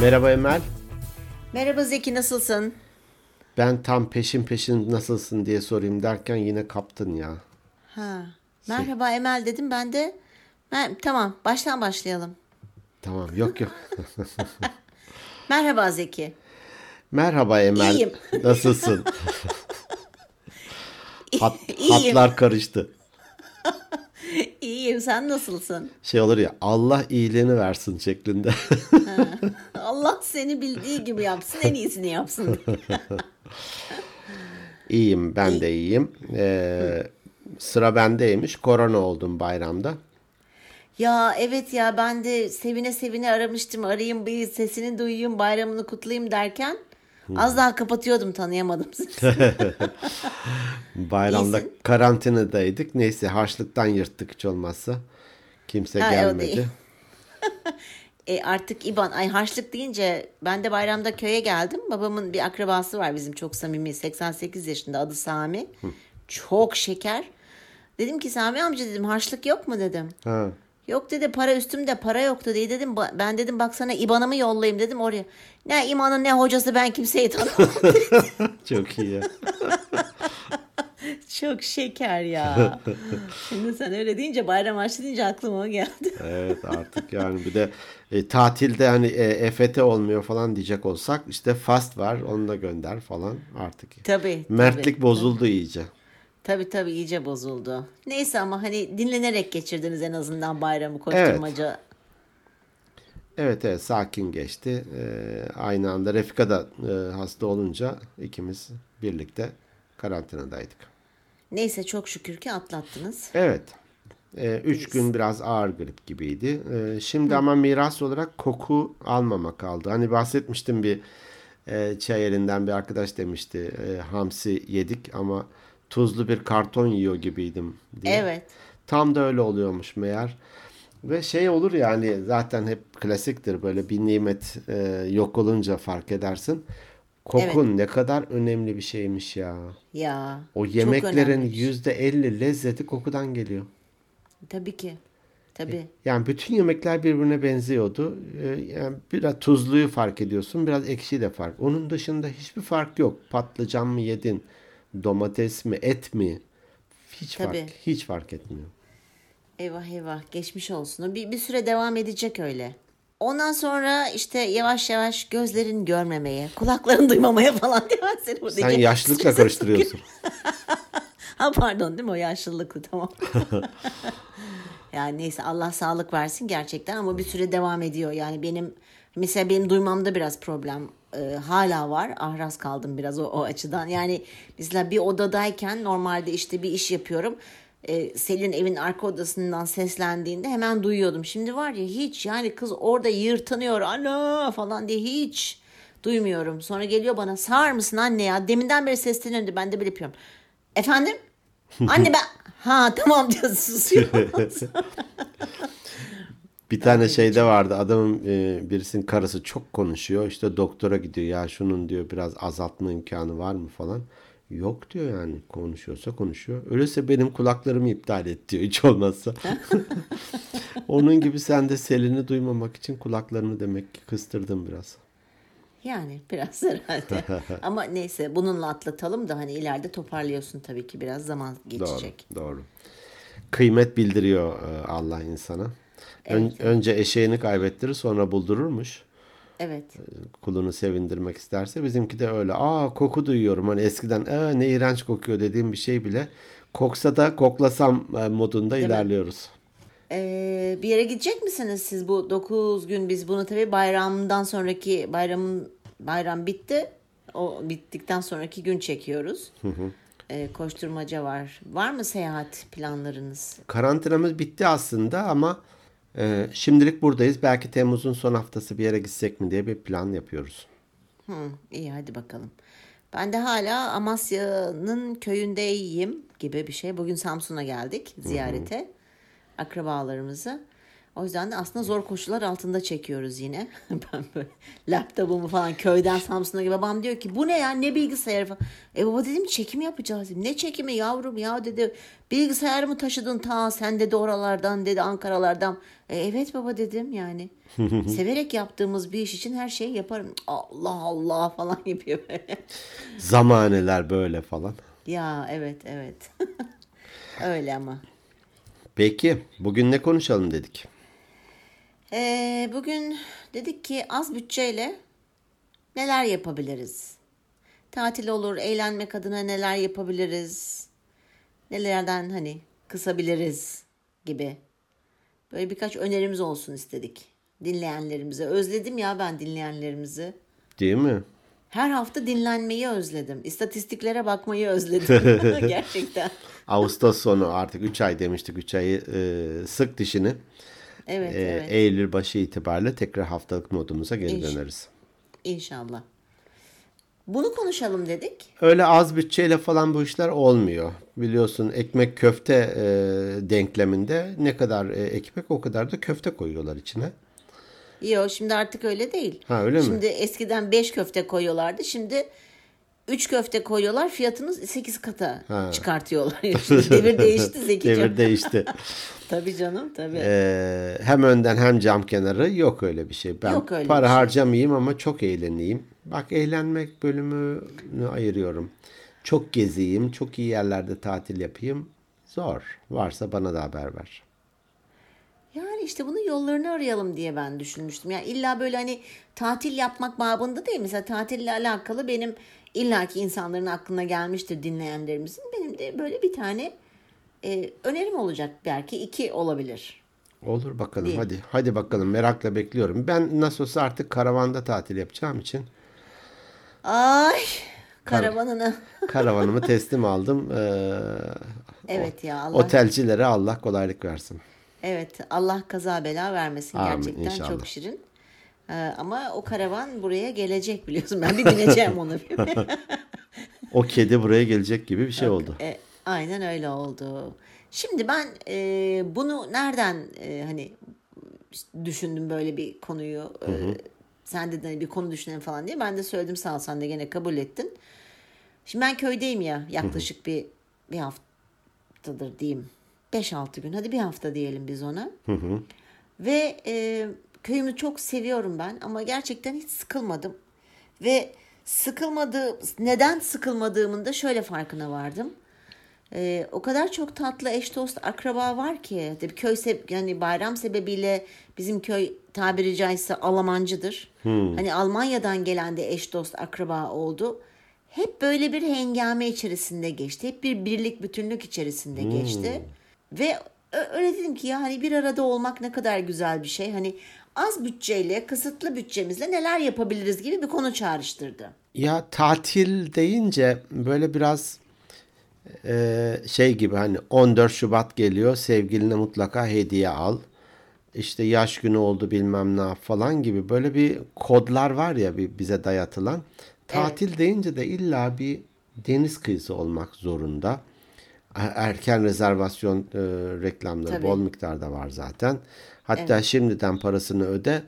Merhaba Emel. Merhaba Zeki nasılsın? Ben tam peşin peşin nasılsın diye sorayım derken yine kaptın ya. Ha. Merhaba Emel dedim ben de. Mer- tamam baştan başlayalım. Tamam yok yok. Merhaba Zeki. Merhaba Emel. İyiyim. Nasılsın? Hat, hatlar karıştı. İyiyim sen nasılsın? Şey olur ya Allah iyiliğini versin şeklinde. Allah seni bildiği gibi yapsın en iyisini yapsın. İyiyim ben de iyiyim. Ee, sıra bendeymiş. Korona oldum bayramda. ya evet ya ben de sevine sevine aramıştım. Arayayım bir sesini duyayım bayramını kutlayayım derken az daha kapatıyordum tanıyamadım sizi. Bayramda İyisin. karantinadaydık. Neyse harçlıktan yırttık hiç olmazsa. Kimse Ha, gelmedi. E artık İban ay harçlık deyince ben de bayramda köye geldim. Babamın bir akrabası var bizim çok samimi 88 yaşında adı Sami. Çok şeker. Dedim ki Sami amca dedim harçlık yok mu dedim. Ha. Yok dedi para üstümde para yoktu diye dedim. Ben dedim baksana İban'ımı yollayayım dedim oraya. Ne imanı ne hocası ben kimseyi tanımam. Çok iyi ya. Çok şeker ya. Şimdi sen öyle deyince bayram harçlı deyince aklıma o geldi. Evet artık yani bir de e, tatilde hani e, EFT olmuyor falan diyecek olsak işte fast var onu da gönder falan artık. Tabii. Mertlik tabii. bozuldu iyice. Tabii tabii iyice bozuldu. Neyse ama hani dinlenerek geçirdiniz en azından bayramı koşturmaca. Evet evet sakin geçti. E, aynı anda Refika da e, hasta olunca ikimiz birlikte karantinadaydık. Neyse çok şükür ki atlattınız. Evet. E, üç gün biraz ağır grip gibiydi. E, şimdi ama miras olarak koku almama kaldı. Hani bahsetmiştim bir e, çay elinden bir arkadaş demişti. E, hamsi yedik ama tuzlu bir karton yiyor gibiydim diye. Evet. Tam da öyle oluyormuş meğer. Ve şey olur yani zaten hep klasiktir böyle bir nimet e, yok olunca fark edersin. Kokun ne kadar önemli bir şeymiş ya. Ya. O yemeklerin yüzde elli lezzeti kokudan geliyor. Tabii ki. Tabii. Yani bütün yemekler birbirine benziyordu. Ee, Yani biraz tuzluyu fark ediyorsun, biraz ekşi de fark. Onun dışında hiçbir fark yok. Patlıcan mı yedin, domates mi, et mi? Hiç Tabii. fark, hiç fark etmiyor. Eyvah eyvah geçmiş olsun. Bir, bir süre devam edecek öyle. Ondan sonra işte yavaş yavaş gözlerin görmemeye, kulakların duymamaya falan diye ben seni burada Sen yaşlılıkla karıştırıyorsun. Ha pardon değil mi o yaşlılıklı tamam. yani neyse Allah sağlık versin gerçekten ama bir süre devam ediyor. Yani benim mesela benim duymamda biraz problem e, hala var. Ahraz kaldım biraz o, o açıdan. Yani mesela bir odadayken normalde işte bir iş yapıyorum. E, Selin evin arka odasından seslendiğinde hemen duyuyordum. Şimdi var ya hiç yani kız orada yırtınıyor ana falan diye hiç duymuyorum. Sonra geliyor bana sağır mısın anne ya deminden beri sesleniyordu ben de böyle yapıyorum. Efendim? Anne ben... Ha tamam diyor susuyor. Bir tane şeyde vardı adamın e, birisinin karısı çok konuşuyor. İşte doktora gidiyor ya şunun diyor biraz azaltma imkanı var mı falan. Yok diyor yani konuşuyorsa konuşuyor. Öyleyse benim kulaklarımı iptal et diyor hiç olmazsa. Onun gibi sen de Selin'i duymamak için kulaklarını demek ki kıstırdın biraz. yani biraz herhalde. Ama neyse bununla atlatalım da hani ileride toparlıyorsun tabii ki biraz zaman geçecek. Doğru, doğru. Kıymet bildiriyor e, Allah insana. Ön- önce eşeğini kaybettirir sonra buldururmuş. Evet. kulunu sevindirmek isterse bizimki de öyle. Aa koku duyuyorum. Hani eskiden Aa, ne iğrenç kokuyor dediğim bir şey bile koksa da koklasam e, modunda ilerliyoruz. Ee, bir yere gidecek misiniz siz bu 9 gün biz bunu tabii bayramdan sonraki bayramın bayram bitti. O bittikten sonraki gün çekiyoruz. Ee, koşturmaca var. Var mı seyahat planlarınız? Karantinamız bitti aslında ama e, şimdilik buradayız. Belki Temmuz'un son haftası bir yere gitsek mi diye bir plan yapıyoruz. Hı, iyi hadi bakalım. Ben de hala Amasya'nın köyündeyim gibi bir şey. Bugün Samsun'a geldik ziyarete. Akrabalarımızı. O yüzden de aslında zor koşullar altında çekiyoruz yine. ben böyle laptopumu falan köyden Samsun'a gibi babam diyor ki bu ne ya ne bilgisayarı falan. E baba dedim çekim yapacağız. Ne çekimi yavrum ya dedi. Bilgisayarı mı taşıdın ta sen dedi oralardan dedi Ankaralardan. E, evet baba dedim yani. Severek yaptığımız bir iş için her şeyi yaparım. Allah Allah falan yapıyor böyle. Zamaneler böyle falan. ya evet evet. Öyle ama. Peki bugün ne konuşalım dedik. Ee, bugün dedik ki az bütçeyle neler yapabiliriz? Tatil olur, eğlenmek adına neler yapabiliriz? Nelerden hani kısabiliriz gibi. Böyle birkaç önerimiz olsun istedik dinleyenlerimize. Özledim ya ben dinleyenlerimizi. Değil mi? Her hafta dinlenmeyi özledim. İstatistiklere bakmayı özledim. Gerçekten. Ağustos sonu artık 3 ay demiştik. 3 ayı e, sık dişini. Evet, E, evet. Eylül başı itibariyle tekrar haftalık modumuza geri İnş- döneriz. İnşallah. Bunu konuşalım dedik. Öyle az bütçeyle falan bu işler olmuyor. Biliyorsun ekmek köfte e, denkleminde ne kadar e, ekmek o kadar da köfte koyuyorlar içine. Yok şimdi artık öyle değil. Ha, öyle mi? Şimdi eskiden 5 köfte koyuyorlardı. Şimdi 3 köfte koyuyorlar. Fiyatını 8 kata Ha. çıkartıyorlar. Devir değişti Zeki'cim. Devir değişti. tabii canım tabii. E, hem önden hem cam kenarı yok öyle bir şey. Ben Yok öyle para şey. harcamayayım ama çok eğleneyim. Bak eğlenmek bölümünü ayırıyorum. Çok gezeyim, çok iyi yerlerde tatil yapayım. Zor. Varsa bana da haber ver. Yani işte bunun yollarını arayalım diye ben düşünmüştüm. Yani illa böyle hani tatil yapmak babında değil. Mesela tatille alakalı benim illaki insanların aklına gelmiştir dinleyenlerimizin. Benim de böyle bir tane e, önerim olacak belki iki olabilir. Olur bakalım Değil. hadi. Hadi bakalım merakla bekliyorum. Ben nasıl olsa artık karavanda tatil yapacağım için Ay karavanını. karavanımı teslim aldım. Ee, Evet ya Allah. otelcilere Allah kolaylık versin. Evet Allah kaza bela vermesin Amin, gerçekten inşallah. çok şirin. Ee, ama o karavan buraya gelecek biliyorsun. Ben bir bineceğim ona. O kedi buraya gelecek gibi bir şey oldu. E, aynen öyle oldu. Şimdi ben e, bunu nereden e, hani düşündüm böyle bir konuyu. E, sen de hani bir konu düşünelim falan diye. Ben de söyledim sağ ol sen de gene kabul ettin. Şimdi ben köydeyim ya yaklaşık bir bir haftadır diyeyim. 5-6 gün hadi bir hafta diyelim biz ona. Ve e, köyümü çok seviyorum ben ama gerçekten hiç sıkılmadım. Ve sıkılmadığı neden sıkılmadığımın da şöyle farkına vardım. E, o kadar çok tatlı eş dost akraba var ki tabii köy se- yani bayram sebebiyle bizim köy tabiri caizse Almancıdır. Hani Almanya'dan gelen de eş dost akraba oldu. Hep böyle bir hengame içerisinde geçti. Hep bir birlik bütünlük içerisinde geçti. Ve öyle dedim ki ya hani bir arada olmak ne kadar güzel bir şey. Hani az bütçeyle, kısıtlı bütçemizle neler yapabiliriz gibi bir konu çağrıştırdı. Ya tatil deyince böyle biraz e, şey gibi hani 14 Şubat geliyor sevgiline mutlaka hediye al. İşte yaş günü oldu bilmem ne falan gibi böyle bir kodlar var ya bir, bize dayatılan. Tatil deyince de illa bir deniz kıyısı olmak zorunda. Er- Erken rezervasyon e, reklamları Tabii. bol miktarda var zaten. Hatta şimdiden parasını öde.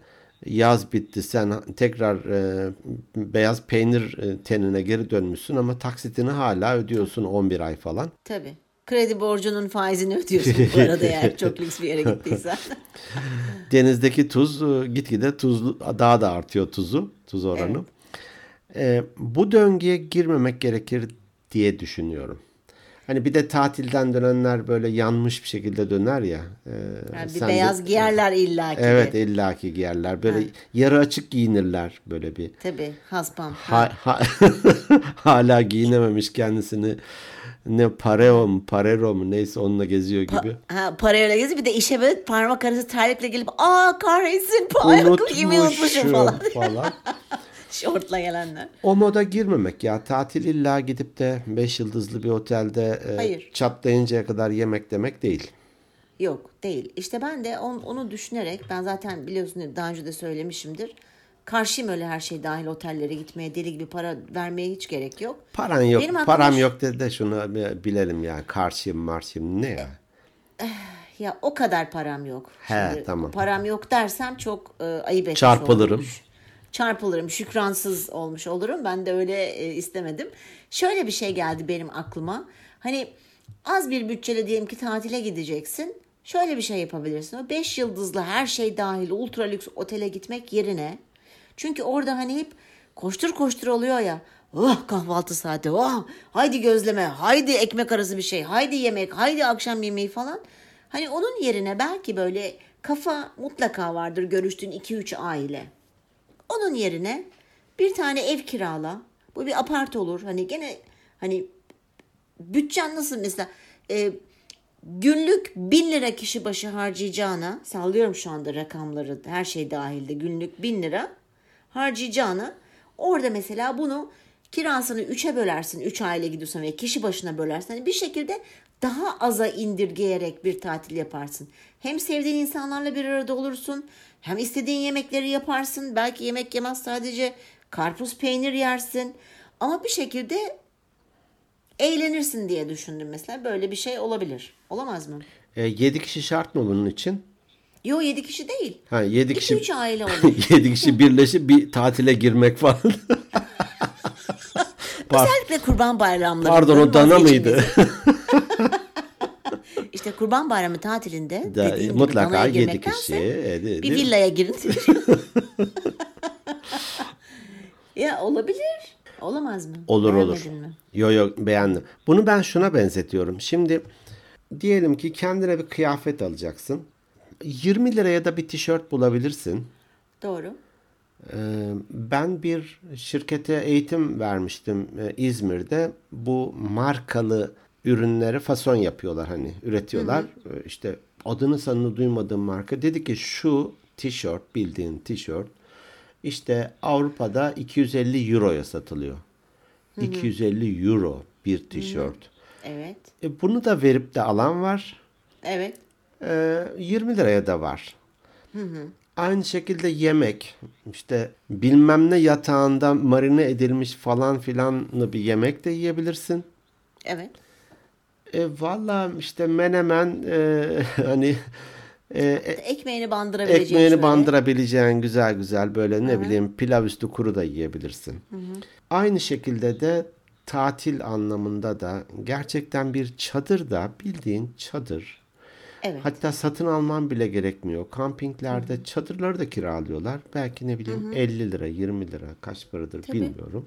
Yaz bitti sen tekrar e, beyaz peynir e, tenine geri dönmüşsün ama taksitini hala ödüyorsun 11 ay falan. Tabii. Kredi borcunun faizini ödüyorsun bu arada eğer çok lüks bir yere gittiysen. Denizdeki tuz e, gitgide tuzlu daha da artıyor tuzu, tuz oranı. E, bu döngüye girmemek gerekir diye düşünüyorum. Hani bir de tatilden dönenler böyle yanmış bir şekilde döner ya. e, Yani bir sen de- beyaz giyerler illaki. Evet illaki giyerler. Böyle yarı açık giyinirler böyle bir. Tabii haspam. Ha, ha- hala giyinememiş kendisini ne pareo mu parero mu neyse onunla geziyor gibi. Ha, parayla gezi bir de işe böyle parmak arası terlikle gelip aa kahretsin bu ayakkabı giymeyi unutmuşum falan. falan. Şortla gelenler. O moda girmemek ya. Tatil illa gidip de 5 yıldızlı bir otelde e, çatlayıncaya kadar yemek demek değil. Yok değil. İşte ben de on- onu düşünerek ben zaten biliyorsun daha önce de söylemişimdir. Karşıyım öyle her şey dahil otellere gitmeye deli gibi para vermeye hiç gerek yok. Paran yok, Benim param şu- yok dedi de şunu bilelim ya. Karşıyım marşıyım ne ya? Ya o kadar param yok. He, tamam. Param yok dersem çok e, ayıp etmiş Çarpılırım. olurmuş. Çarpılırım, şükransız olmuş olurum. Ben de öyle e, istemedim. Şöyle bir şey geldi benim aklıma. Hani az bir bütçeyle diyelim ki tatile gideceksin. Şöyle bir şey yapabilirsin. O 5 yıldızlı her şey dahil ultra lüks otele gitmek yerine. Çünkü orada hani hep koştur koştur oluyor ya. Oh kahvaltı saati. Oh haydi gözleme. Haydi ekmek arası bir şey. Haydi yemek. Haydi akşam yemeği falan. Hani onun yerine belki böyle kafa mutlaka vardır görüştüğün 2-3 aile. Onun yerine bir tane ev kirala. Bu bir apart olur. Hani gene hani bütçen nasıl mesela e, günlük 1000 lira kişi başı harcayacağına sallıyorum şu anda rakamları her şey dahilde günlük 1000 lira harcayacağına orada mesela bunu kirasını 3'e bölersin 3 aile gidiyorsan ve kişi başına bölersin hani bir şekilde daha aza indirgeyerek bir tatil yaparsın. Hem sevdiğin insanlarla bir arada olursun hem istediğin yemekleri yaparsın belki yemek yemez sadece karpuz peynir yersin ama bir şekilde eğlenirsin diye düşündüm mesela. Böyle bir şey olabilir. Olamaz mı? E, 7 kişi şart mı bunun için? Yo 7 kişi değil. Ha 7 kişi 2-3 aile olur. 7 kişi birleşip bir tatile girmek falan. Özellikle kurban bayramlarında. Pardon o dana mıydı? İşte kurban bayramı tatilinde Da- dediğim gibi mutlaka danaya yedi kişi, e, de- bir villaya girin. ya olabilir. Olamaz mı? Olur olur. Mi? Yo yo beğendim. Bunu ben şuna benzetiyorum. Şimdi diyelim ki kendine bir kıyafet alacaksın. 20 liraya da bir tişört bulabilirsin. Doğru. Ee, Ben bir şirkete eğitim vermiştim e, İzmir'de. Bu markalı ürünleri fason yapıyorlar hani üretiyorlar. Ee, İşte adını sanını duymadığım marka dedi ki şu tişört bildiğin tişört işte Avrupa'da 250 euroya satılıyor. 250 euro bir tişört. Evet. E, bunu da verip de alan var. Evet. Ee, 20 liraya da var. Aynı şekilde yemek işte bilmem ne yatağında marine edilmiş falan filanlı bir yemek de yiyebilirsin. Evet. E, Valla işte menemen e, hani e, Ekmeğini bandırabileceğin ekmeğini şöyle. bandırabileceğin güzel güzel böyle ne bileyim pilav üstü kuru da yiyebilirsin. Aynı şekilde de tatil anlamında da gerçekten bir çadır da bildiğin çadır. Evet. Hatta satın alman bile gerekmiyor. Kampinglerde çadırları da kiralıyorlar. Belki ne bileyim 50 lira, 20 lira kaç paradır Tabii. bilmiyorum.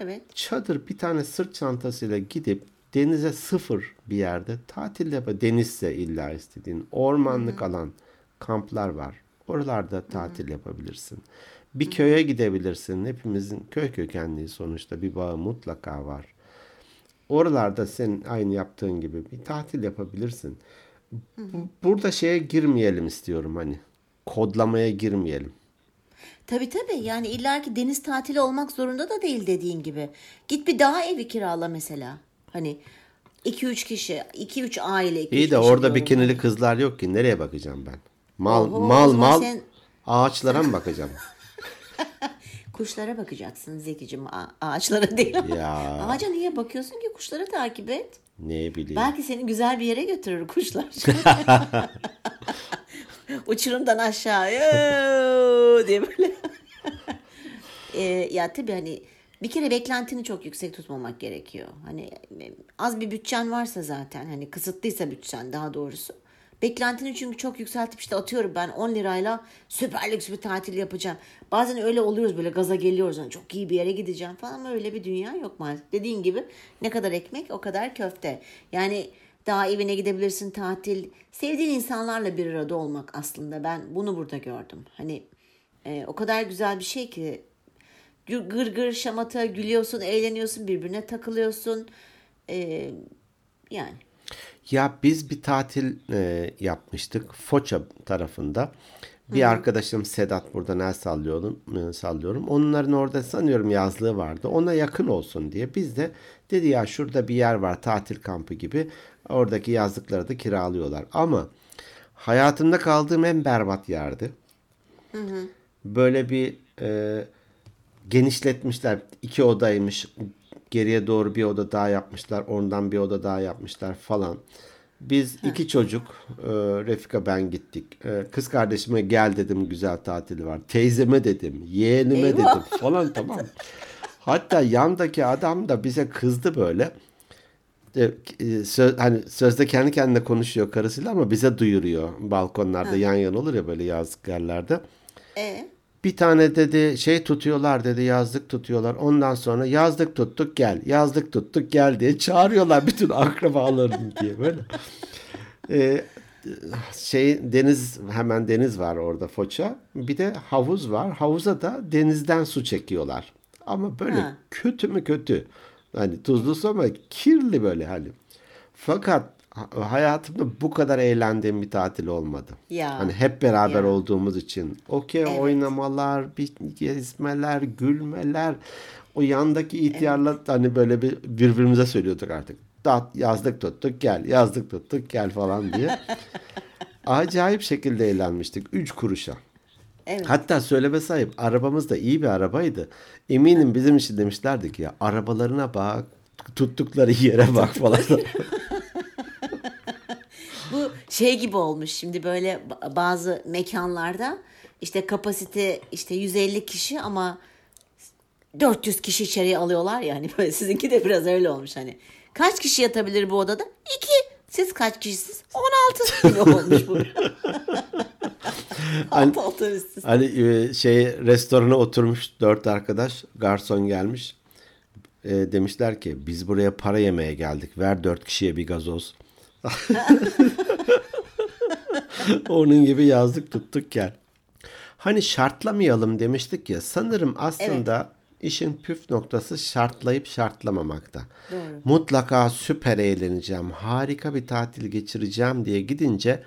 Evet. Çadır bir tane sırt çantasıyla gidip denize sıfır bir yerde tatil yap. Denizse illa istediğin ormanlık alan kamplar var. Oralarda tatil yapabilirsin. Bir köye gidebilirsin. Hepimizin köy kökenliği sonuçta bir bağı mutlaka var. Oralarda senin aynı yaptığın gibi bir tatil yapabilirsin. Bu- Burada şeye girmeyelim istiyorum hani. Kodlamaya girmeyelim. Tabii tabii yani illaki deniz tatili olmak zorunda da değil dediğin gibi. Git bir daha evi kirala mesela. Hani 2-3 kişi, 2-3 aile, 2 İyi de orada bikinili kızlar yok ki. Nereye bakacağım ben? Mal Oho, mal mal sen- ağaçlara mı bakacağım? Kuşlara bakacaksın Zekicim, a- ağaçlara değil ama. Ya. Ağaca niye bakıyorsun ki kuşları takip et. ne bileyim. Belki seni güzel bir yere götürür kuşlar. Uçurumdan aşağı yoo diye böyle. Ee, ya tabii hani bir kere beklentini çok yüksek tutmamak gerekiyor. Hani e, az bir bütçen varsa zaten hani kısıtlıysa bütçen daha doğrusu. Beklentini çünkü çok yükseltip işte atıyorum ben 10 lirayla süper lüks bir tatil yapacağım. Bazen öyle oluyoruz böyle gaza geliyoruz. Hani çok iyi bir yere gideceğim falan ama öyle bir dünya yok maalesef. Dediğin gibi ne kadar ekmek o kadar köfte. Yani daha evine gidebilirsin tatil. Sevdiğin insanlarla bir arada olmak aslında ben bunu burada gördüm. Hani e, o kadar güzel bir şey ki gır gır, şamata gülüyorsun, eğleniyorsun, birbirine takılıyorsun. E, yani Ya biz bir tatil e, yapmıştık Foça tarafında. Bir arkadaşım Sedat buradan el sallıyorum, e, sallıyorum. Onların orada sanıyorum yazlığı vardı. Ona yakın olsun diye biz de dedi ya şurada bir yer var tatil kampı gibi. Oradaki yazlıkları da kiralıyorlar. Ama hayatımda kaldığım en berbat yerdi. Böyle bir e, genişletmişler. İki odaymış. Geriye doğru bir oda daha yapmışlar. Ondan bir oda daha yapmışlar falan. Biz iki çocuk, e, Refika ben gittik. E, kız kardeşime gel dedim güzel tatili var. Teyzeme dedim, yeğenime Eyvah. dedim falan tamam. Hatta yandaki adam da bize kızdı böyle. E, e, söz, hani sözde kendi kendine konuşuyor karısıyla ama bize duyuruyor. Balkonlarda yan yana olur ya böyle yazlık yerlerde. E Bir tane dedi şey tutuyorlar dedi yazlık tutuyorlar. Ondan sonra yazlık tuttuk gel. Yazlık tuttuk gel diye çağırıyorlar bütün akrabalarını diye böyle. Ee, şey deniz hemen deniz var orada Foça. Bir de havuz var. Havuza da denizden su çekiyorlar. Ama böyle Ha. kötü mü kötü. Hani tuzlu su ama kirli böyle hani. Fakat hayatımda bu kadar eğlendiğim bir tatil olmadı. Ya. Hani hep beraber Ya. olduğumuz için. Okey Evet. oynamalar, bir gezmeler, gülmeler. O yandaki ihtiyarla hani böyle bir birbirimize söylüyorduk artık. Dat yazlık tuttuk gel, yazlık tuttuk gel falan diye. Acayip şekilde eğlenmiştik. Üç kuruşa. evet. Hatta söyleme sahip arabamız da iyi bir arabaydı. Eminim bizim için demişlerdi ki ya arabalarına bak, tuttukları yere bak falan. Şey gibi olmuş şimdi böyle ba- bazı mekanlarda işte kapasite işte 150 kişi ama 400 kişi içeriye alıyorlar ya hani böyle sizinki de biraz öyle olmuş hani. Kaç kişi yatabilir bu odada? 2. Siz kaç kişisiniz? 16 gibi olmuş bu. Hani e, şey restorana oturmuş dört arkadaş garson gelmiş. E, demişler ki biz buraya para yemeye geldik. Ver dört kişiye bir gazoz. Onun gibi yazdık tuttuk gel. Hani şartlamayalım demiştik ya sanırım aslında işin püf noktası şartlayıp şartlamamakta. Doğru. Mutlaka süper eğleneceğim, harika bir tatil geçireceğim diye gidince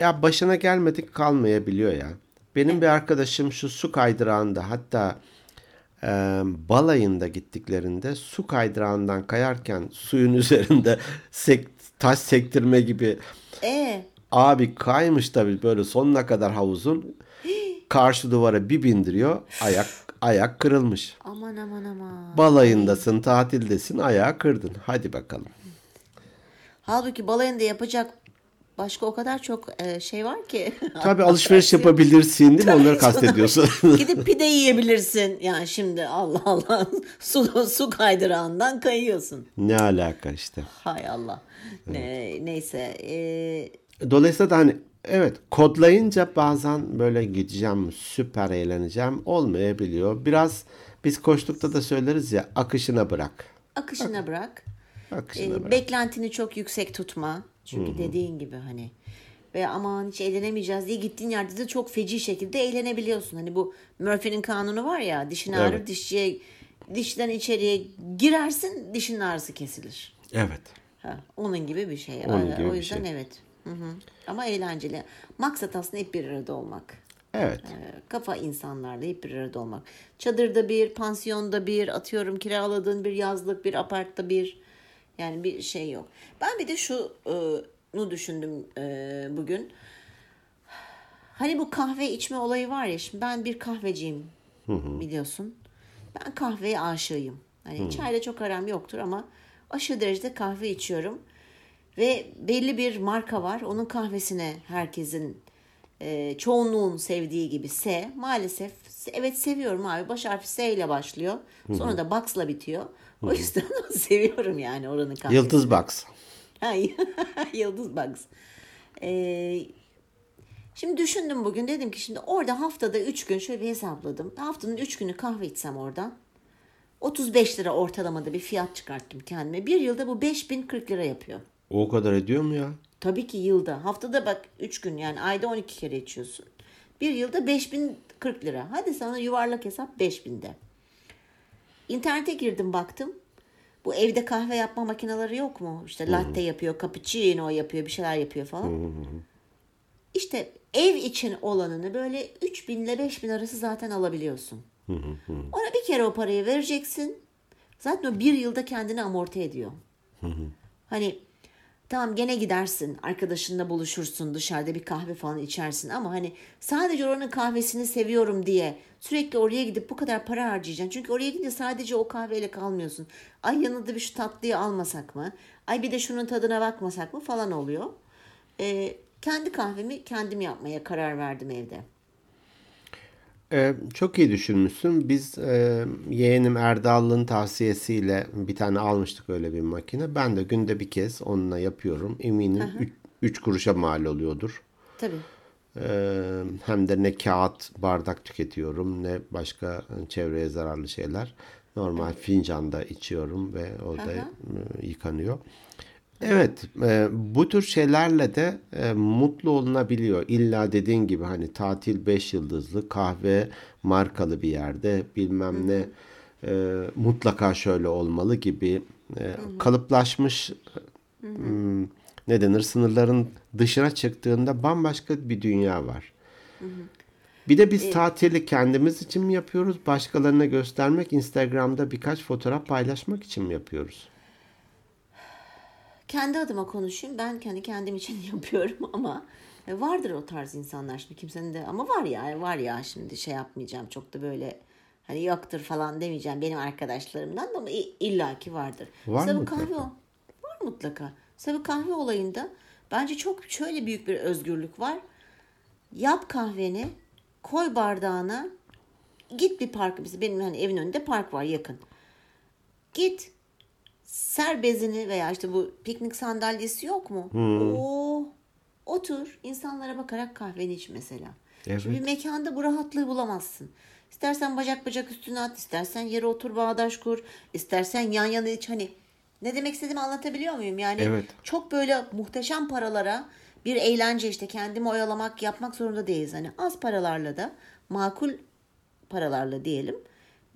ya başına gelmedik kalmayabiliyor ya. Benim bir arkadaşım şu su kaydırağında hatta e, balayında gittiklerinde su kaydırağından kayarken suyun üzerinde sek- taş sektirme gibi E abi kaymış tabii böyle sonuna kadar havuzun karşı duvara bir bindiriyor ayak ayak kırılmış. aman aman aman. Balayındasın, tatildesin, ayağı kırdın. Hadi bakalım. Halbuki balayında yapacak başka o kadar çok e, şey var ki. Tabii alışveriş yapabilirsin değil mi? Onları kastediyorsun. Gidip pide yiyebilirsin. Yani şimdi Allah Allah su, su kaydırağından kayıyorsun. ne alaka işte. Hay Allah. Ne, neyse. e, Dolayısıyla da hani evet kodlayınca bazen böyle gideceğim, süper eğleneceğim olmayabiliyor. Biraz biz koştukta da söyleriz ya akışına bırak. akışına bırak. Akışına E, bırak. beklentini çok yüksek tutma. Çünkü dediğin gibi hani ve aman hiç eğlenemeyeceğiz diye gittiğin yerde de çok feci şekilde eğlenebiliyorsun. Hani bu Murphy'nin kanunu var ya dişin ağrır Evet. dişçiye dişten içeriye girersin dişin ağrısı kesilir. Evet. Ha, onun gibi bir şey. Onun Ee, gibi o bir yüzden şey. evet. Hı hı. Ama eğlenceli. Maksat aslında hep bir arada olmak. Evet. Ee, kafa insanlarla hep bir arada olmak. Çadırda bir, pansiyonda bir, atıyorum kiraladığın bir yazlık, bir apartta bir. Yani bir şey yok. Ben bir de şu e, nu düşündüm e, bugün. Hani bu kahve içme olayı var ya. Şimdi ben bir kahveciyim biliyorsun. Ben kahveye aşığıyım. Hani çayla çok aram yoktur ama aşırı derecede kahve içiyorum. Ve belli bir marka var. Onun kahvesine herkesin e, çoğunluğun sevdiği gibi S. Maalesef evet seviyorum abi. Baş harfi S ile başlıyor. Sonra da Box'la bitiyor. O yüzden seviyorum yani oranın kahvesini. Yıldız Box. Ha, Yıldız Bugs. Ee, şimdi düşündüm bugün dedim ki şimdi orada haftada 3 gün şöyle bir hesapladım. Haftanın 3 günü kahve içsem oradan 35 lira ortalamada bir fiyat çıkarttım kendime. Bir yılda bu 5040 lira yapıyor. O kadar ediyor mu ya? Tabii ki yılda. Haftada bak 3 gün yani ayda 12 kere içiyorsun. Bir yılda 5040 lira. Hadi sana yuvarlak hesap 5000'de. İnternete girdim baktım. Bu evde kahve yapma makineleri yok mu? İşte latte yapıyor, cappuccino yapıyor, bir şeyler yapıyor falan. İşte ev için olanını böyle 3000 ile 5000 arası zaten alabiliyorsun. Ona bir kere o parayı vereceksin. Zaten o bir yılda kendini amorti ediyor. Hani Tamam gene gidersin arkadaşınla buluşursun dışarıda bir kahve falan içersin ama hani sadece oranın kahvesini seviyorum diye sürekli oraya gidip bu kadar para harcayacaksın. Çünkü oraya gidince sadece o kahveyle kalmıyorsun. Ay yanında bir şu tatlıyı almasak mı? Ay bir de şunun tadına bakmasak mı falan oluyor. Ee, kendi kahvemi kendim yapmaya karar verdim evde. Ee, çok iyi düşünmüşsün. Biz e, yeğenim Erdal'ın tavsiyesiyle bir tane almıştık öyle bir makine. Ben de günde bir kez onunla yapıyorum. Eminim 3 kuruşa mal oluyordur. Tabii. Ee, hem de ne kağıt bardak tüketiyorum ne başka çevreye zararlı şeyler. Normal fincanda içiyorum ve orada e, yıkanıyor. Evet, e, bu tür şeylerle de e, mutlu olunabiliyor. İlla dediğin gibi hani tatil 5 yıldızlı, kahve markalı bir yerde bilmem ne e, mutlaka şöyle olmalı gibi e, kalıplaşmış hmm, ne denir sınırların dışına çıktığında bambaşka bir dünya var. Bir de biz tatili kendimiz için mi yapıyoruz? Başkalarına göstermek, Instagram'da birkaç fotoğraf paylaşmak için mi yapıyoruz? Kendi adıma konuşayım. Ben kendi kendim için yapıyorum ama e, vardır o tarz insanlar şimdi kimsenin de ama var ya var ya şimdi şey yapmayacağım çok da böyle hani yoktur falan demeyeceğim benim arkadaşlarımdan da ama illaki vardır. Var Mesela mutlaka. kahve. Var mutlaka. Mesela bu kahve olayında bence çok şöyle büyük bir özgürlük var. Yap kahveni, koy bardağına, git bir park. Mesela benim hani evin önünde park var yakın. Git ser bezini veya işte bu piknik sandalyesi yok mu? Oo, otur insanlara bakarak kahveni iç mesela. Evet. Şimdi bir mekanda bu rahatlığı bulamazsın. İstersen bacak bacak üstüne at, istersen yere otur bağdaş kur, istersen yan yana iç hani ne demek istediğimi anlatabiliyor muyum? Yani Evet. çok böyle muhteşem paralara bir eğlence işte kendimi oyalamak yapmak zorunda değiliz. Hani az paralarla da makul paralarla diyelim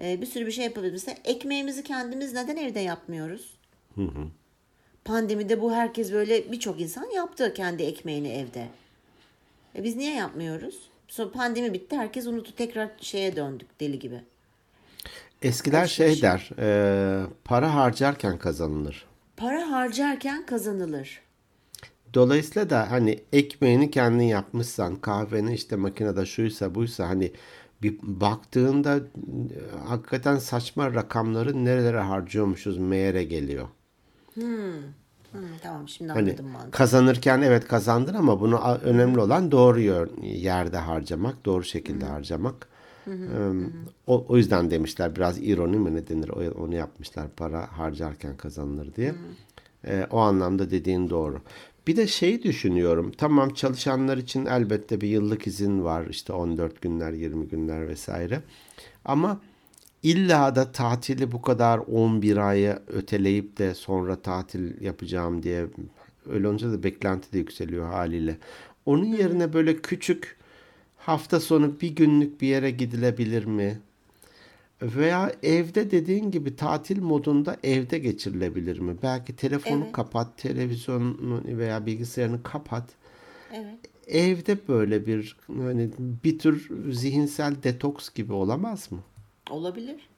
e, bir sürü bir şey yapabiliriz. Mesela ekmeğimizi kendimiz neden evde yapmıyoruz? Pandemide bu herkes böyle birçok insan yaptı kendi ekmeğini evde. E biz niye yapmıyoruz? Sonra pandemi bitti herkes unuttu tekrar şeye döndük deli gibi. Eskiler şey der, e, para harcarken kazanılır. Para harcarken kazanılır. Dolayısıyla da hani ekmeğini kendin yapmışsan, kahveni işte makinede şuysa buysa hani bir baktığında e, hakikaten saçma rakamları nerelere harcıyormuşuz meğere geliyor. Hı, tamam şimdi Hani anladım mantığı. kazanırken evet kazandın ama bunu önemli olan doğru yer- yerde harcamak, doğru şekilde harcamak. Ee, O, o yüzden demişler biraz ironi mi ne denir o- onu yapmışlar para harcarken kazanılır diye. Ee, o anlamda dediğin doğru. Bir de şey düşünüyorum. Tamam çalışanlar için elbette bir yıllık izin var. işte 14 günler, 20 günler vesaire. Ama illa da tatili bu kadar 11 ayı öteleyip de sonra tatil yapacağım diye öyle olunca da beklenti de yükseliyor haliyle. Onun yerine böyle küçük hafta sonu bir günlük bir yere gidilebilir mi? Veya evde dediğin gibi tatil modunda evde geçirilebilir mi? Belki telefonu Evet. kapat, televizyonunu veya bilgisayarını kapat. Evet. Evde böyle bir hani bir tür zihinsel detoks gibi olamaz mı? Olabilir.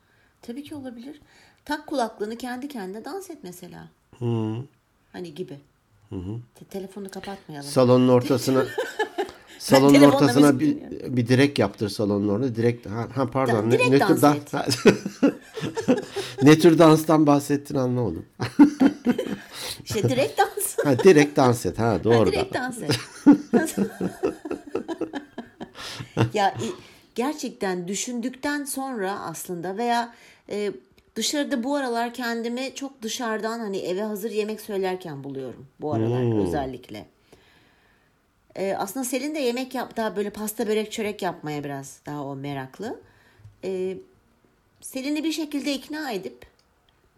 Tabii ki olabilir. Tak kulaklığını kendi kendine dans et mesela. Hani gibi. Te- telefonu kapatmayalım. Salonun ortasına salonun ortasına bir, bir direk yaptır salonun orada. Direkt ha, ha pardon ne, direkt ne dans tür dan- ne tür danstan bahsettin anlamadım. İşte direkt dans. Ha, direkt dans et. Ha doğru. da. direkt dans et. ya i- gerçekten düşündükten sonra aslında veya e, dışarıda bu aralar kendimi çok dışarıdan hani eve hazır yemek söylerken buluyorum bu aralar özellikle. E, aslında Selin de yemek yap daha böyle pasta börek çörek yapmaya biraz daha o meraklı. E, Selin'i bir şekilde ikna edip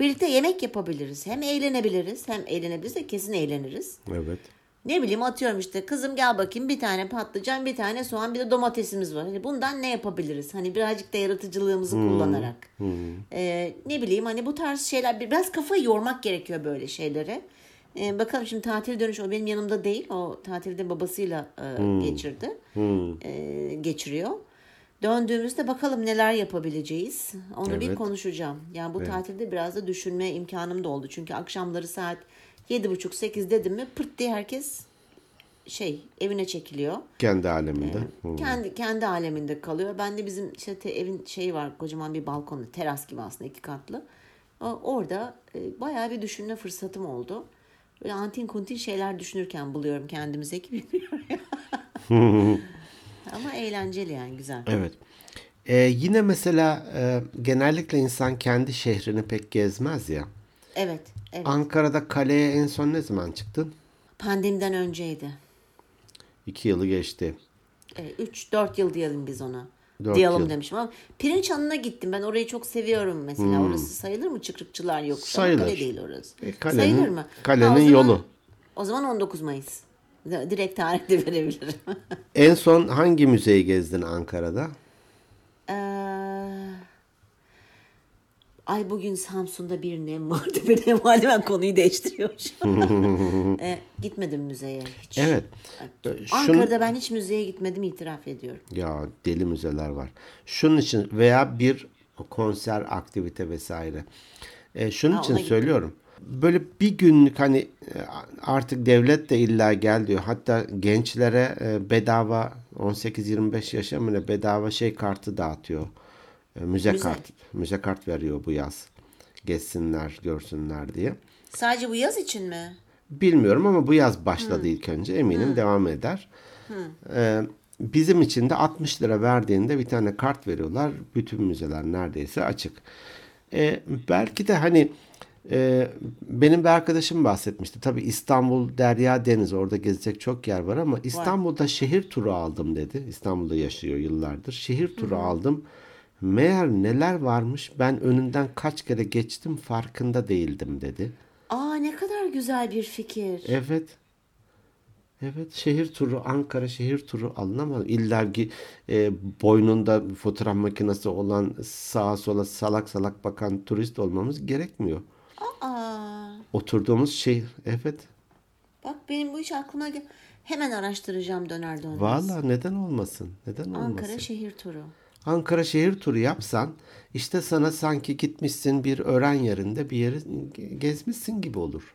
birlikte yemek yapabiliriz. Hem eğlenebiliriz hem eğlenebiliriz de kesin eğleniriz. Evet. Ne bileyim atıyorum işte kızım gel bakayım bir tane patlıcan bir tane soğan bir de domatesimiz var. Hani bundan ne yapabiliriz? Hani birazcık da yaratıcılığımızı kullanarak. Ee, ne bileyim hani bu tarz şeyler biraz kafayı yormak gerekiyor böyle şeylere. Ee, bakalım şimdi tatil dönüş o benim yanımda değil. O tatilde babasıyla e, geçirdi. Ee, geçiriyor. Döndüğümüzde bakalım neler yapabileceğiz. Onu bir Evet. konuşacağım. Yani bu tatilde biraz da düşünme imkanım da oldu. Çünkü akşamları saat Yedi buçuk sekiz dedim mi pırt diye herkes şey evine çekiliyor. Kendi aleminde. Hı. Kendi kendi aleminde kalıyor. Ben de bizim işte te- evin şeyi var kocaman bir balkonu teras gibi aslında iki katlı. Orada e, bayağı bir düşünme fırsatım oldu. Böyle antin kuntin şeyler düşünürken buluyorum kendimize ki bilmiyorum. Ama eğlenceli yani güzel. Evet. Ee, yine mesela e, genellikle insan kendi şehrini pek gezmez ya. Evet, evet. Ankara'da kaleye en son ne zaman çıktın? Pandemiden önceydi. İki yılı geçti. 3-4 yıl diyelim biz ona. Dört Diyelim yıl. demişim ama Pirinçhanı'na gittim. Ben orayı çok seviyorum mesela. Orası sayılır mı? Çıkrıkçılar yok. Hmm. Sayılır. Kale değil orası. E, kalenin- sayılır mı? kalenin o zaman- yolu. O zaman 19 Mayıs. Direkt tarih de verebilirim. En son hangi müzeyi gezdin Ankara'da? Ee, ay bugün Samsun'da bir nem vardı. Bir nem vardı. Ben konuyu değiştiriyorum. ee, gitmedim müzeye hiç. Evet. Şunu- Ankara'da ben hiç müzeye gitmedim itiraf ediyorum. Ya deli müzeler var. Şunun için veya bir konser, aktivite vesaire. E, şunun Ha, için ona gittim. söylüyorum. Böyle bir günlük hani e, artık devlet de illa gel diyor. Hatta gençlere e, bedava 18-25 yaşa mı bedava şey kartı dağıtıyor. E, müze, Müze. kart. Müze kart veriyor bu yaz. Gezsinler, görsünler diye. Sadece bu yaz için mi? Bilmiyorum ama bu yaz başladı ilk önce. Eminim devam eder. Ee, bizim için de 60 lira verdiğinde bir tane kart veriyorlar. Bütün müzeler neredeyse açık. Ee, belki de hani e, benim bir arkadaşım bahsetmişti. Tabii İstanbul Derya Deniz orada gezecek çok yer var ama İstanbul'da şehir turu aldım dedi. İstanbul'da yaşıyor yıllardır. Şehir turu aldım. Meğer neler varmış ben önünden kaç kere geçtim farkında değildim dedi. Aa ne kadar güzel bir fikir. Evet. Evet şehir turu Ankara şehir turu alınamadı. İlla ki e, boynunda fotoğraf makinesi olan sağa sola salak salak bakan turist olmamız gerekmiyor. Aa, Oturduğumuz şey evet. bak benim bu hiç aklıma gel. Hemen araştıracağım döner dönmez. Valla neden olmasın? Neden olmasın? Ankara şehir turu. Ankara şehir turu yapsan işte sana sanki gitmişsin bir öğren yerinde bir yeri ge- gezmişsin gibi olur.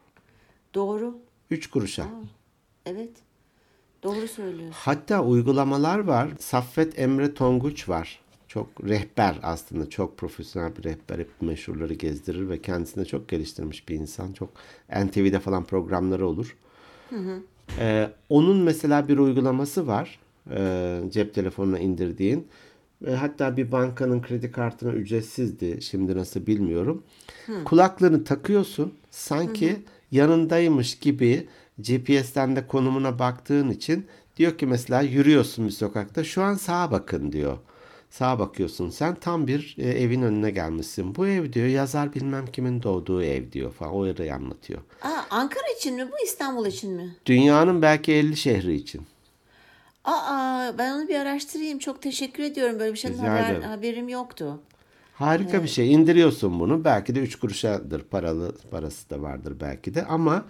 Doğru. Üç kuruşa. Evet. Doğru söylüyorsun. Hatta uygulamalar var. Saffet Emre Tonguç var. Çok rehber aslında. Çok profesyonel bir rehber. Hep meşhurları gezdirir ve kendisini çok geliştirmiş bir insan. Çok NTV'de falan programları olur. Ee, onun mesela bir uygulaması var. Ee, cep telefonuna indirdiğin. Ve hatta bir bankanın kredi kartına ücretsizdi. Şimdi nasıl bilmiyorum. Kulaklığını takıyorsun. Sanki yanındaymış gibi GPS'ten de konumuna baktığın için diyor ki mesela yürüyorsun bir sokakta. Şu an sağa bakın diyor. Sağa bakıyorsun sen tam bir e, evin önüne gelmişsin. Bu ev diyor yazar bilmem kimin doğduğu ev diyor falan. O yeri anlatıyor. Aa, Ankara için mi bu İstanbul için mi? Dünyanın belki 50 şehri için. Aa ben onu bir araştırayım. Çok teşekkür ediyorum. Böyle bir şeyden Rica haber, ederim. haberim yoktu. Harika bir şey. İndiriyorsun bunu. Belki de 3 kuruşadır paralı parası da vardır belki de ama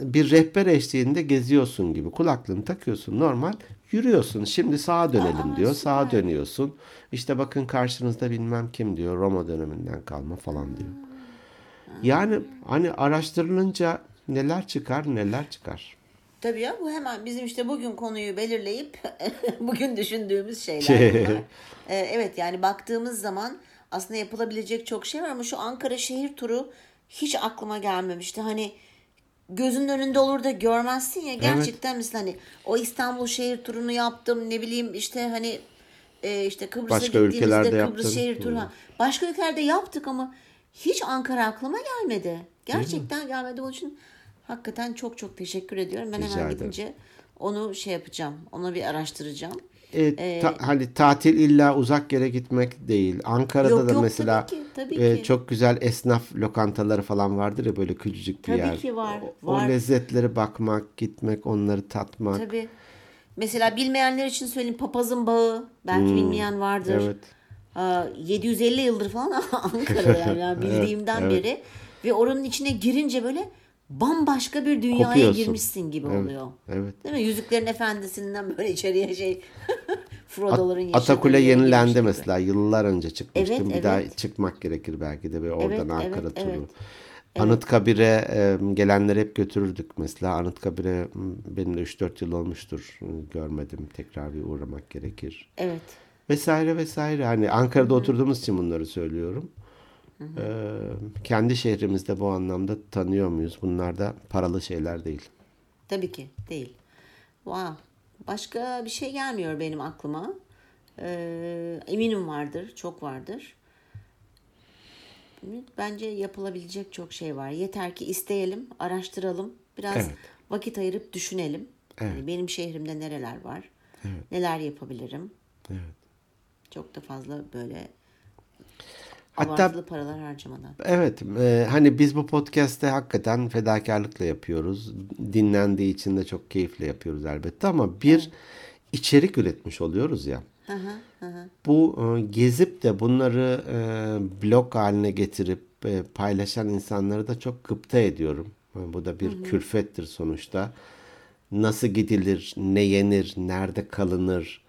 bir rehber eşliğinde geziyorsun gibi. Kulaklığını takıyorsun normal. Yürüyorsun. Şimdi sağa dönelim diyor. Sağa dönüyorsun. İşte bakın karşınızda bilmem kim diyor. Roma döneminden kalma falan diyor. Yani hani araştırılınca neler çıkar neler çıkar. Tabii ya bu hemen bizim işte bugün konuyu belirleyip bugün düşündüğümüz şeyler Şey. Ee, evet yani baktığımız zaman aslında yapılabilecek çok şey var ama şu Ankara şehir turu hiç aklıma gelmemişti. Hani gözünün önünde olur da görmezsin ya gerçekten mesela hani o İstanbul şehir turunu yaptım ne bileyim işte hani e, işte Kıbrıs'a Başka gittiğimizde Kıbrıs yaptın. şehir turu Hı. başka ülkelerde yaptık ama hiç Ankara aklıma gelmedi. Gerçekten gelmedi. Onun için hakikaten çok çok teşekkür ediyorum. Ben Rica hemen ederim. gidince onu şey yapacağım. Onu bir araştıracağım. E, ta- hani tatil illa uzak yere gitmek değil. Ankara'da Yok, da yok, mesela tabii ki, tabii e, ki. çok güzel esnaf lokantaları falan vardır ya böyle küçücük bir Tabii yer. ki var, O, var. o lezzetlere bakmak, gitmek, onları tatmak. Tabii. Mesela bilmeyenler için söyleyeyim papazın bağı. Belki bilmeyen vardır. Hmm, evet. Aa, 750 yıldır falan Ankara'da yani, yani bildiğimden evet. beri. Ve oranın içine girince böyle bambaşka bir dünyaya Kopuyorsun. girmişsin gibi Evet, oluyor. evet. Değil mi? Yüzüklerin Efendisi'nden böyle içeriye şey Frodo'ların yaşadığı Atakule yenilendi gibi. mesela. Yıllar önce çıkmıştım. Evet, bir daha evet. çıkmak gerekir belki de ve oradan Evet, Ankara evet, turu. evet. Anıtkabir'e e, gelenleri hep götürürdük mesela. Anıtkabir'e benim de 3-4 yıl olmuştur. Görmedim. Tekrar bir uğramak gerekir. Evet. Vesaire vesaire. Hani Ankara'da oturduğumuz için bunları söylüyorum. Ee, kendi şehrimizde bu anlamda tanıyor muyuz? Bunlar da paralı şeyler değil. Tabii ki değil. Wow. Başka bir şey gelmiyor benim aklıma. Ee, eminim vardır, çok vardır. Bence yapılabilecek çok şey var. Yeter ki isteyelim, araştıralım, biraz Evet. vakit ayırıp düşünelim. Yani benim şehrimde nereler var, neler yapabilirim. Evet. Çok da fazla böyle Hatta- abartılı paralar harcamadan. Evet, e, hani biz bu podcast'te hakikaten fedakarlıkla yapıyoruz. Dinlendiği için de çok keyifle yapıyoruz elbette ama bir içerik üretmiş oluyoruz ya. Hı hı, hı hı. Bu e, gezip de bunları e, blog haline getirip e, paylaşan insanları da çok gıpta ediyorum. E, Bu da bir külfettir sonuçta. Nasıl gidilir, ne yenir, nerede kalınır,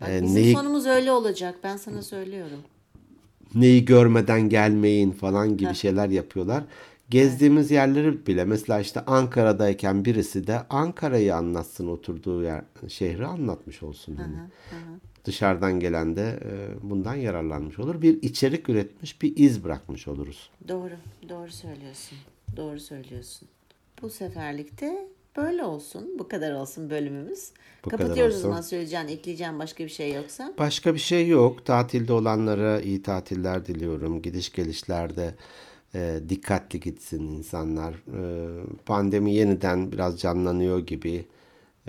Bak, e, bizim neyi sonumuz öyle olacak. Ben sana söylüyorum. Neyi görmeden gelmeyin falan gibi şeyler yapıyorlar. Gezdiğimiz yerleri bile mesela işte Ankara'dayken birisi de Ankara'yı anlatsın oturduğu yer şehri anlatmış olsun. hani. Dışarıdan gelen de e, bundan yararlanmış olur. Bir içerik üretmiş, bir iz bırakmış oluruz. Doğru, doğru söylüyorsun. Doğru söylüyorsun. Bu seferlikte böyle olsun. Bu kadar olsun bölümümüz. Bu Kapatıyoruz o zaman söyleyeceğin, ekleyeceğin başka bir şey yoksa. Başka bir şey yok. Tatilde olanlara iyi tatiller diliyorum. Gidiş gelişlerde e, dikkatli gitsin insanlar. E, pandemi yeniden biraz canlanıyor gibi.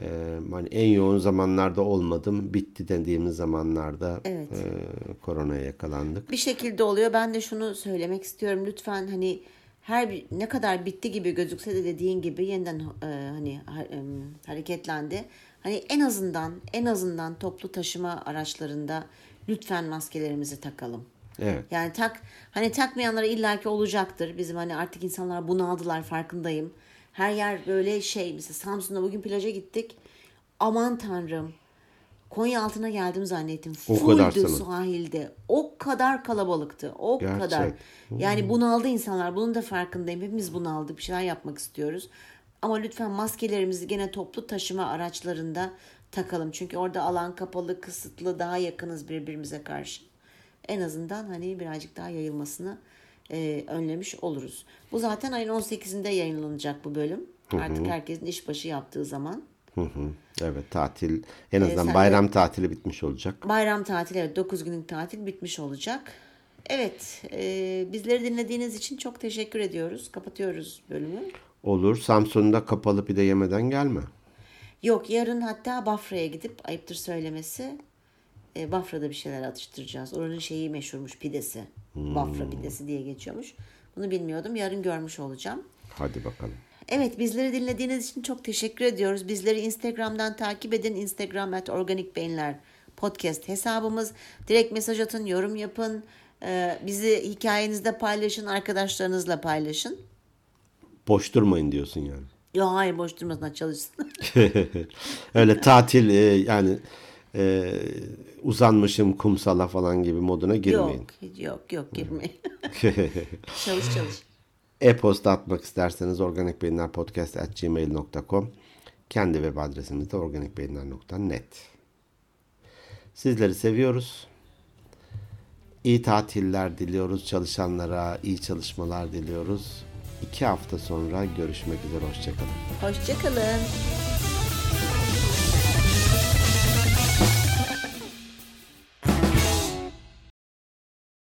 E, hani en yoğun zamanlarda olmadım. Bitti dediğimiz zamanlarda Evet. e, koronaya yakalandık. Bir şekilde oluyor. Ben de şunu söylemek istiyorum. Lütfen hani her bir, ne kadar bitti gibi gözükse de dediğin gibi yeniden e, hani ha- em, hareketlendi. Hani en azından en azından toplu taşıma araçlarında lütfen maskelerimizi takalım. Evet. Yani tak hani takmayanlara illaki olacaktır. Bizim hani artık insanlar bunaldılar farkındayım. Her yer böyle şey mesela Samsun'da bugün plaja gittik. Aman tanrım. Konya altına geldim zannettim. O kadar Fulldü sana. sahilde. O kadar kalabalıktı. O Gerçek. kadar. Yani bunaldı insanlar. Bunun da farkındayım. Hepimiz bunaldık. Bir şeyler yapmak istiyoruz. Ama lütfen maskelerimizi gene toplu taşıma araçlarında takalım. Çünkü orada alan kapalı, kısıtlı, daha yakınız birbirimize karşı. En azından hani birazcık daha yayılmasını e, önlemiş oluruz. Bu zaten ayın 18'inde yayınlanacak bu bölüm. Artık herkesin işbaşı yaptığı zaman. Hı hı. Evet tatil en azından sen bayram tatili bitmiş olacak. Bayram tatili evet 9 günlük tatil bitmiş olacak. Evet e, bizleri dinlediğiniz için çok teşekkür ediyoruz. Kapatıyoruz bölümü. Olur. Samsun'da kapalı pide yemeden gelme. Yok yarın hatta Bafra'ya gidip ayıptır söylemesi e, Bafra'da bir şeyler atıştıracağız. Oranın şeyi meşhurmuş pidesi. Bafra pidesi diye geçiyormuş. Bunu bilmiyordum. Yarın görmüş olacağım. Hadi bakalım. Evet bizleri dinlediğiniz için çok teşekkür ediyoruz. Bizleri Instagram'dan takip edin. Instagram at Organik Beyinler podcast hesabımız. Direkt mesaj atın, yorum yapın. Ee, bizi hikayenizde paylaşın, arkadaşlarınızla paylaşın. Boş durmayın diyorsun yani. Yok hayır boş durmasına çalışsın. Öyle tatil e, yani e, uzanmışım kumsala falan gibi moduna girmeyin. yok, yok, yok girmeyin. çalış çalış. E-posta atmak isterseniz organikbeyinlerpodcast.gmail.com Kendi web adresimiz de organikbeyinler.net Sizleri seviyoruz. İyi tatiller diliyoruz çalışanlara, iyi çalışmalar diliyoruz. İki hafta sonra görüşmek üzere, hoşçakalın. Hoşçakalın.